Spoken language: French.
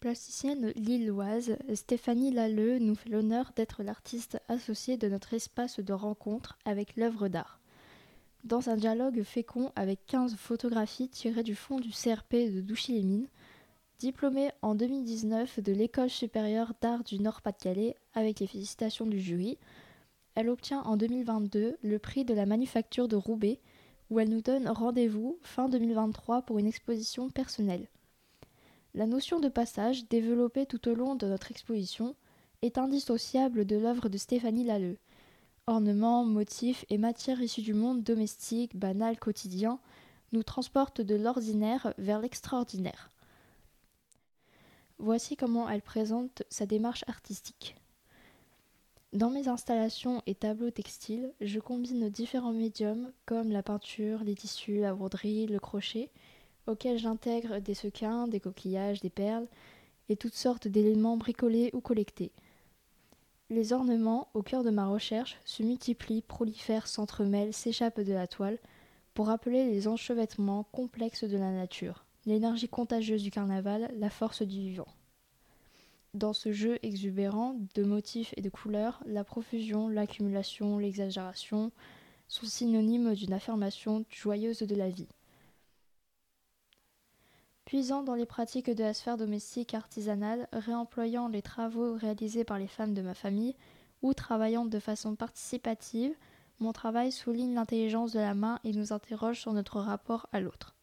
Plasticienne lilloise, Stéphanie Lalleux nous fait l'honneur d'être l'artiste associée de notre espace de rencontre avec l'œuvre d'art. Dans un dialogue fécond avec 15 photographies tirées du fond du CRP de Douchy-les-Mines, diplômée en 2019 de l'École supérieure d'art du Nord-Pas-de-Calais avec les félicitations du jury, elle obtient en 2022 le prix de la manufacture de Roubaix où elle nous donne rendez-vous fin 2023 pour une exposition personnelle. La notion de passage, développée tout au long de notre exposition, est indissociable de l'œuvre de Stéphanie Lalleux. Ornements, motifs et matières issues du monde domestique, banal, quotidien nous transportent de l'ordinaire vers l'extraordinaire. Voici comment elle présente sa démarche artistique. Dans mes installations et tableaux textiles, je combine différents médiums comme la peinture, les tissus, la broderie, le crochet, auxquels j'intègre des sequins, des coquillages, des perles et toutes sortes d'éléments bricolés ou collectés. Les ornements, au cœur de ma recherche, se multiplient, prolifèrent, s'entremêlent, s'échappent de la toile pour rappeler les enchevêtrements complexes de la nature, l'énergie contagieuse du carnaval, la force du vivant. Dans ce jeu exubérant de motifs et de couleurs, la profusion, l'accumulation, l'exagération sont synonymes d'une affirmation joyeuse de la vie. Puisant dans les pratiques de la sphère domestique artisanale, réemployant les travaux réalisés par les femmes de ma famille ou travaillant de façon participative, mon travail souligne l'intelligence de la main et nous interroge sur notre rapport à l'autre.